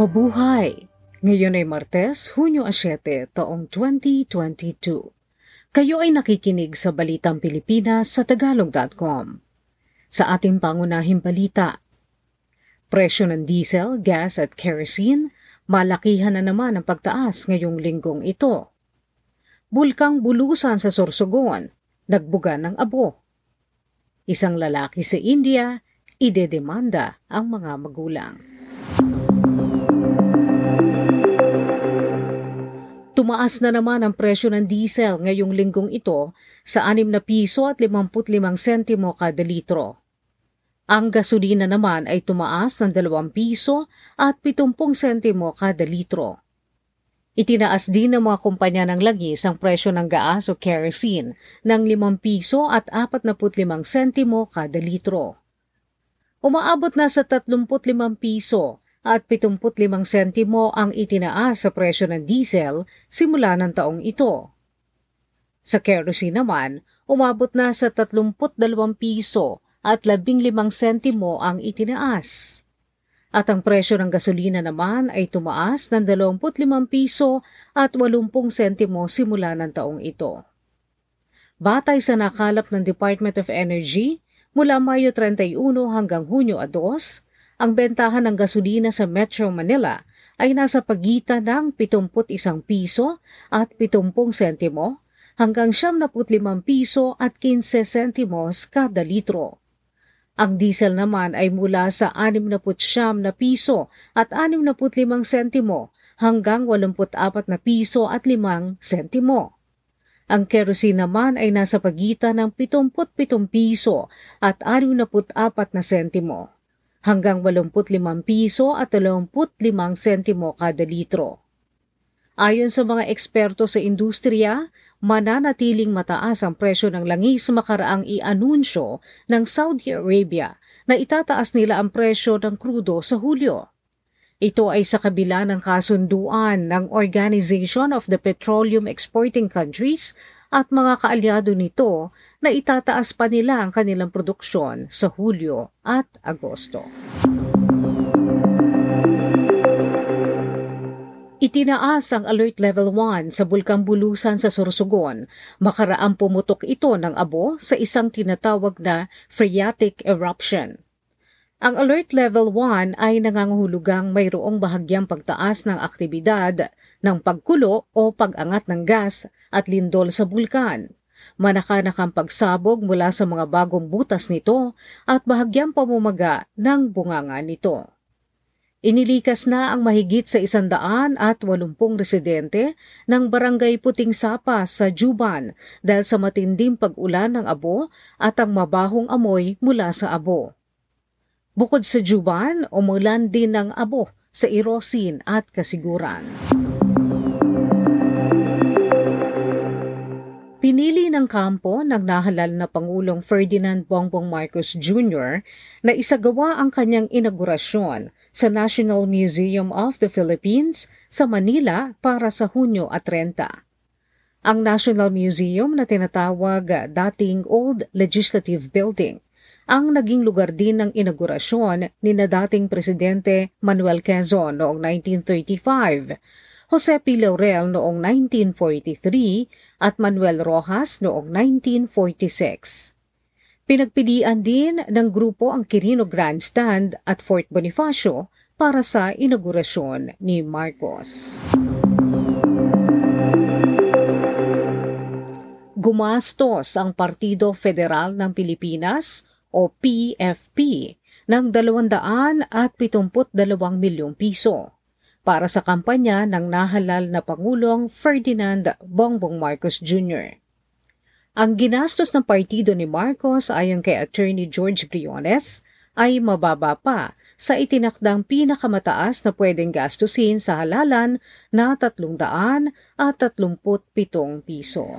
Mabuhay! Ngayon ay Martes, Hunyo 7, taong 2022. Kayo ay nakikinig sa Balitang Pilipinas sa Tagalog.com. Sa ating pangunahing balita, presyo ng diesel, gas at kerosene, malakihan na naman ang pagtaas ngayong linggong ito. Bulkang bulusan sa Sorsogon, nagbuga ng abo. Isang lalaki sa India, idedemanda ang mga magulang. Tumaas na naman ang presyo ng diesel ngayong linggong ito sa 6 na piso at 55 sentimo kada litro. Ang gasolina naman ay tumaas ng 2 piso at 70 sentimo kada litro. Itinaas din ng mga kumpanya ng langis ang presyo ng gaas o kerosene ng 5 piso at 45 sentimo kada litro. Umaabot na sa 35 piso at 75 sentimo ang itinaas sa presyo ng diesel simula ng taong ito. Sa kerosene naman, umabot na sa 32 piso at 15 sentimo ang itinaas. At ang presyo ng gasolina naman ay tumaas ng 25 piso at 80 sentimo simula ng taong ito. Batay sa nakalap ng Department of Energy, mula Mayo 31 hanggang Hunyo 2, ang bentahan ng gasolina sa Metro Manila ay nasa pagitan ng 71 piso at 70 sentimo hanggang 75 piso at 15 sentimos kada litro. Ang diesel naman ay mula sa 69 na piso at 65 sentimo hanggang 84 na piso at 5 sentimo. Ang kerosene naman ay nasa pagitan ng 77 piso at 64 na sentimo hanggang 85 piso at 25 sentimo kada litro. Ayon sa mga eksperto sa industriya, mananatiling mataas ang presyo ng langis makaraang i-anunsyo ng Saudi Arabia na itataas nila ang presyo ng krudo sa Hulyo. Ito ay sa kabila ng kasunduan ng Organization of the Petroleum Exporting Countries at mga kaalyado nito na itataas pa nila ang kanilang produksyon sa Hulyo at Agosto. Itinaas ang Alert Level 1 sa Bulkang Bulusan sa Sorsogon. Makaraang pumutok ito ng abo sa isang tinatawag na phreatic eruption. Ang Alert Level 1 ay nangangahulugang mayroong bahagyang pagtaas ng aktibidad ng pagkulo o pag-angat ng gas at lindol sa bulkan. Manakanakang pagsabog mula sa mga bagong butas nito at bahagyang pamumumaga ng bunganga nito. Inilikas na ang mahigit sa isandaan at walumpung residente ng barangay Puting Sapa sa Juban dahil sa matinding pag-ulan ng abo at ang mabahong amoy mula sa abo. Bukod sa Juban, umulan din ng abo sa Irosin at Kasiguran. Ng kampo ng nahalal na Pangulong Ferdinand Bongbong Marcos Jr. na isagawa ang kanyang inaugurasyon sa National Museum of the Philippines sa Manila para sa Hunyo at 30. Ang National Museum na tinatawag dating Old Legislative Building ang naging lugar din ng inaugurasyon ni na dating Presidente Manuel Quezon noong 1935 Jose P. Laurel noong 1943 at Manuel Rojas noong 1946. Pinagpilian din ng grupo ang Quirino Grandstand at Fort Bonifacio para sa inaugurasyon ni Marcos. Gumastos ang Partido Federal ng Pilipinas o PFP ng 272 milyong piso para sa kampanya ng nahalal na Pangulong Ferdinand Bongbong Marcos Jr. Ang ginastos ng partido ni Marcos ayon kay Attorney George Briones ay mababa pa sa itinakdang pinakamataas na pwedeng gastusin sa halalan na 337 piso.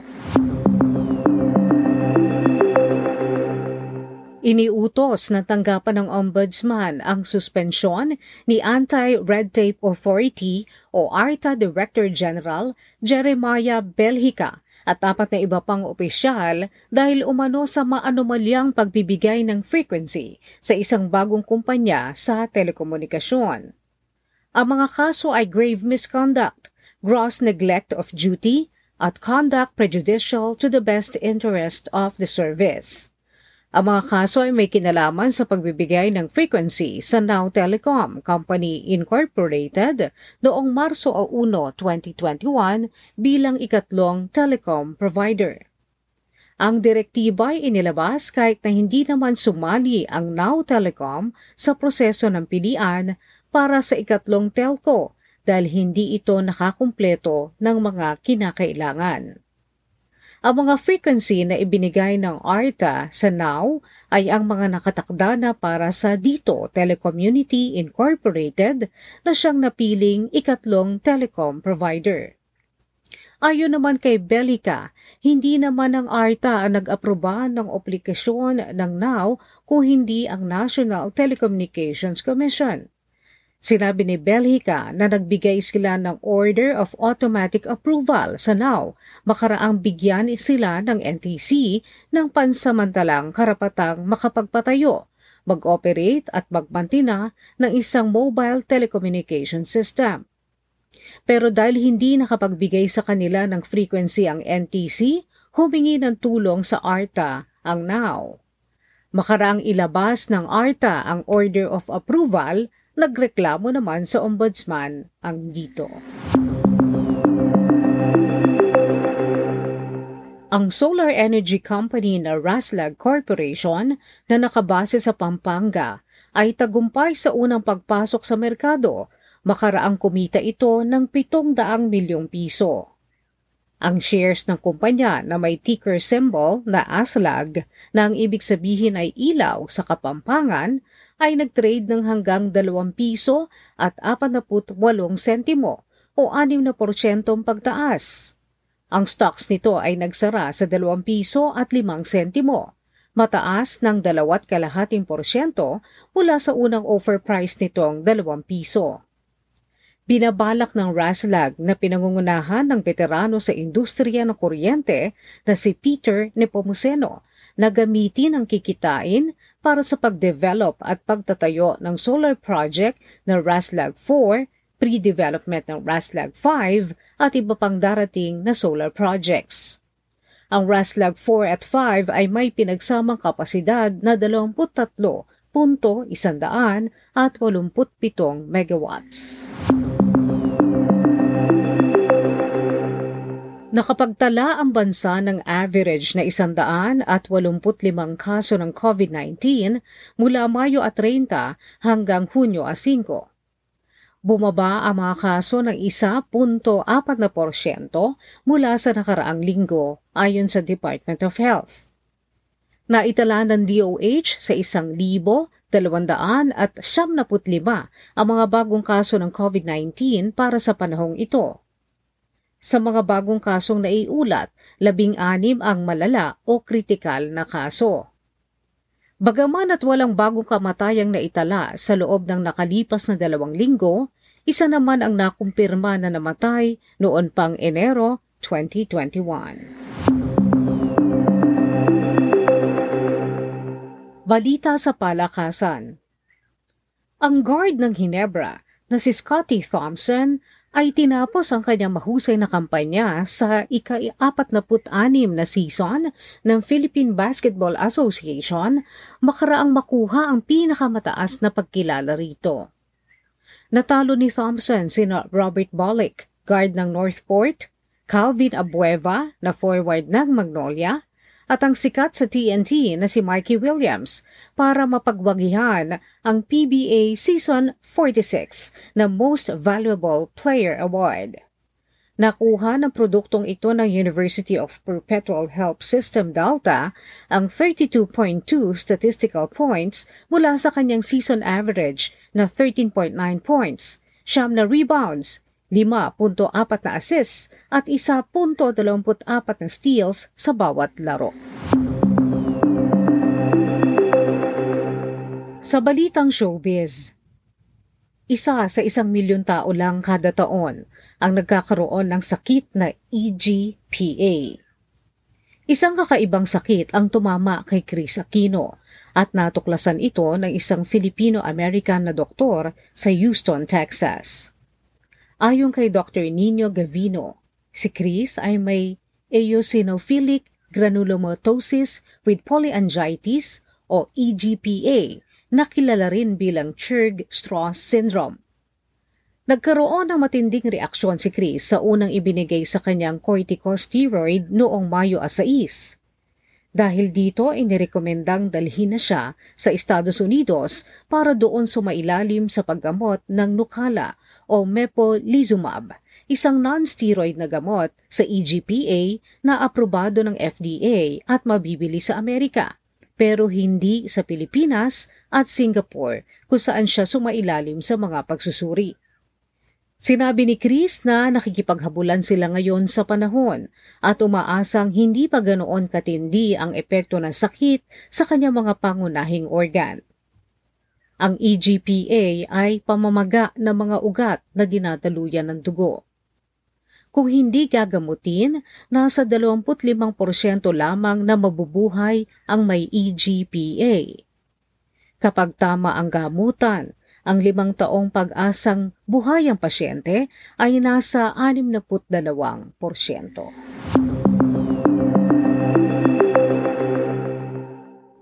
Iniutos na tanggapan ng Ombudsman ang suspensyon ni Anti-Red Tape Authority o ARTA Director General Jeremiah Belhica at apat na iba pang opisyal dahil umano sa maanomalyang pagbibigay ng frequency sa isang bagong kumpanya sa telekomunikasyon. Ang mga kaso ay grave misconduct, gross neglect of duty, at conduct prejudicial to the best interest of the service. Ang mga kaso ay may kinalaman sa pagbibigay ng frequency sa Now Telecom Company Incorporated noong Marso 1, 2021 bilang ikatlong telecom provider. Ang direktiba ay inilabas kahit na hindi naman sumali ang Now Telecom sa proseso ng pilian para sa ikatlong telco dahil hindi ito nakakumpleto ng mga kinakailangan. Ang mga frequency na ibinigay ng ARTA sa NOW ay ang mga nakatakda na para sa Dito Telecommunity Incorporated na siyang napiling ikatlong telecom provider. Ayon naman kay Belica, hindi naman ang ARTA ang nag-aproba ng obligasyon ng NOW kung hindi ang National Telecommunications Commission. Sinabi ni Belhica na nagbigay sila ng Order of Automatic Approval sa NOW makaraang bigyan sila ng NTC ng pansamantalang karapatang makapagpatayo, mag-operate at magmantina ng isang mobile telecommunication system. Pero dahil hindi nakapagbigay sa kanila ng frequency ang NTC, humingi ng tulong sa ARTA ang NOW. Makaraang ilabas ng ARTA ang Order of Approval Nagreklamo naman sa ombudsman ang dito. Ang solar energy company na Raslag Corporation na nakabase sa Pampanga ay tagumpay sa unang pagpasok sa merkado, makaraang kumita ito ng 700 milyong piso. Ang shares ng kumpanya na may ticker symbol na ASLAG na ang ibig sabihin ay ilaw sa Kapampangan ay nag-trade ng hanggang 2 piso at 48 sentimo o 6 na porsyentong pagtaas. Ang stocks nito ay nagsara sa 2 piso at 5 sentimo, mataas ng 2 kalahating porsyento mula sa unang offer price nitong 2 piso. Binabalak ng Raslag na pinangungunahan ng veterano sa industriya ng kuryente na si Peter Nepomuceno na gamitin ang kikitain para sa pag-develop at pagtatayo ng solar project na Raslag 4, pre-development ng Raslag 5 at iba pang darating na solar projects. Ang Raslag 4 at 5 ay may pinagsamang kapasidad na 23.187 at 87 megawatts. Nakapagtala ang bansa ng average na 185 kaso ng COVID-19 mula Mayo at 30 hanggang Hunyo a 5. Bumaba ang mga kaso ng 1.4% mula sa nakaraang linggo ayon sa Department of Health. Naitala ng DOH sa 1,200 at 75 ang mga bagong kaso ng COVID-19 para sa panahong ito. Sa mga bagong kasong naiulat, labing-anim ang malala o kritikal na kaso. Bagaman at walang bagong kamatayang naitala sa loob ng nakalipas na dalawang linggo, isa naman ang nakumpirma na namatay noon pang Enero 2021. Balita sa palakasan Ang guard ng Hinebra na si Scotty Thompson ay tinapos ang kanyang mahusay na kampanya sa ika-46 na season ng Philippine Basketball Association makaraang makuha ang pinakamataas na pagkilala rito. Natalo ni Thompson sina Robert Bollick, guard ng Northport, Calvin Abueva na forward ng Magnolia, at ang sikat sa TNT na si Mikey Williams para mapagwagihan ang PBA Season 46 na Most Valuable Player Award. Nakuha ng produktong ito ng University of Perpetual Help System Delta ang 32.2 statistical points mula sa kanyang season average na 13.9 points, siyam na rebounds, 5.4 na assists at 1.24 na steals sa bawat laro. Sa balitang showbiz, isa sa isang milyon tao lang kada taon ang nagkakaroon ng sakit na EGPA. Isang kakaibang sakit ang tumama kay Chris Aquino at natuklasan ito ng isang Filipino-American na doktor sa Houston, Texas. Ayon kay Dr. Nino Gavino, si Chris ay may eosinophilic granulomatosis with polyangiitis o EGPA na kilala rin bilang Churg-Strauss syndrome. Nagkaroon ng matinding reaksyon si Chris sa unang ibinigay sa kanyang corticosteroid noong Mayo 6. Dahil dito, inirekomendang dalhin na siya sa Estados Unidos para doon sumailalim sa paggamot ng nukala o mepolizumab, isang non-steroid na gamot sa EGPA na aprobado ng FDA at mabibili sa Amerika, pero hindi sa Pilipinas at Singapore kung saan siya sumailalim sa mga pagsusuri. Sinabi ni Chris na nakikipaghabulan sila ngayon sa panahon at umaasang hindi pa ganoon katindi ang epekto ng sakit sa kanyang mga pangunahing organ. Ang EGPA ay pamamaga ng mga ugat na dinadaluyan ng dugo. Kung hindi gagamutin, nasa 25% lamang na mabubuhay ang may EGPA. Kapag tama ang gamutan, ang limang taong pag-asang buhay ang pasyente ay nasa 62%.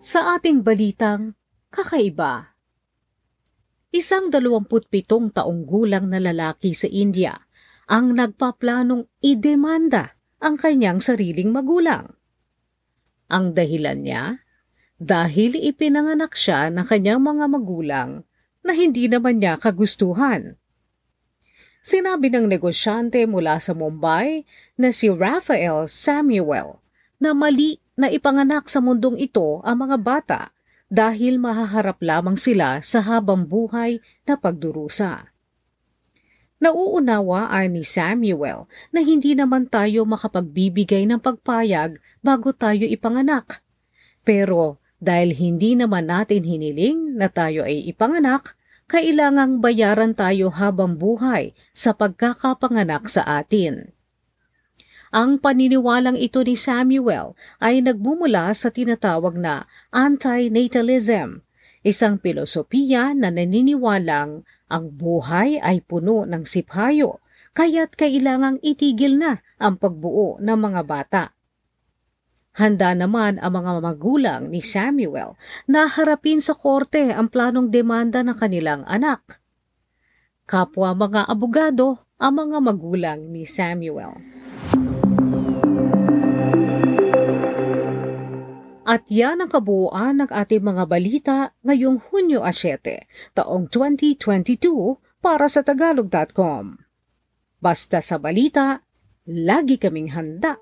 Sa ating balitang, kakaiba Isang 27 taong gulang na lalaki sa India ang nagpaplanong idemanda ang kanyang sariling magulang. Ang dahilan niya? Dahil ipinanganak siya ng kanyang mga magulang na hindi naman niya kagustuhan. Sinabi ng negosyante mula sa Mumbai na si Raphael Samuel na mali na ipanganak sa mundong ito ang mga bata dahil mahaharap lamang sila sa habang buhay na pagdurusa. Nauunawaan ni Samuel na hindi naman tayo makapagbibigay ng pagpayag bago tayo ipanganak. Pero dahil hindi naman natin hiniling na tayo ay ipanganak, kailangang bayaran tayo habang buhay sa pagkakapanganak sa atin. Ang paniniwalang ito ni Samuel ay nagmumula sa tinatawag na anti-natalism, isang pilosopiya na naniniwalang ang buhay ay puno ng siphayo, kaya't kailangang itigil na ang pagbuo ng mga bata. Handa naman ang mga magulang ni Samuel na harapin sa korte ang planong demanda ng kanilang anak. Kapwa mga abogado ang mga magulang ni Samuel. At yan ang kabuuan ng ating mga balita ngayong Hunyo 7, taong 2022 para sa Tagalog.com. Basta sa balita, lagi kaming handa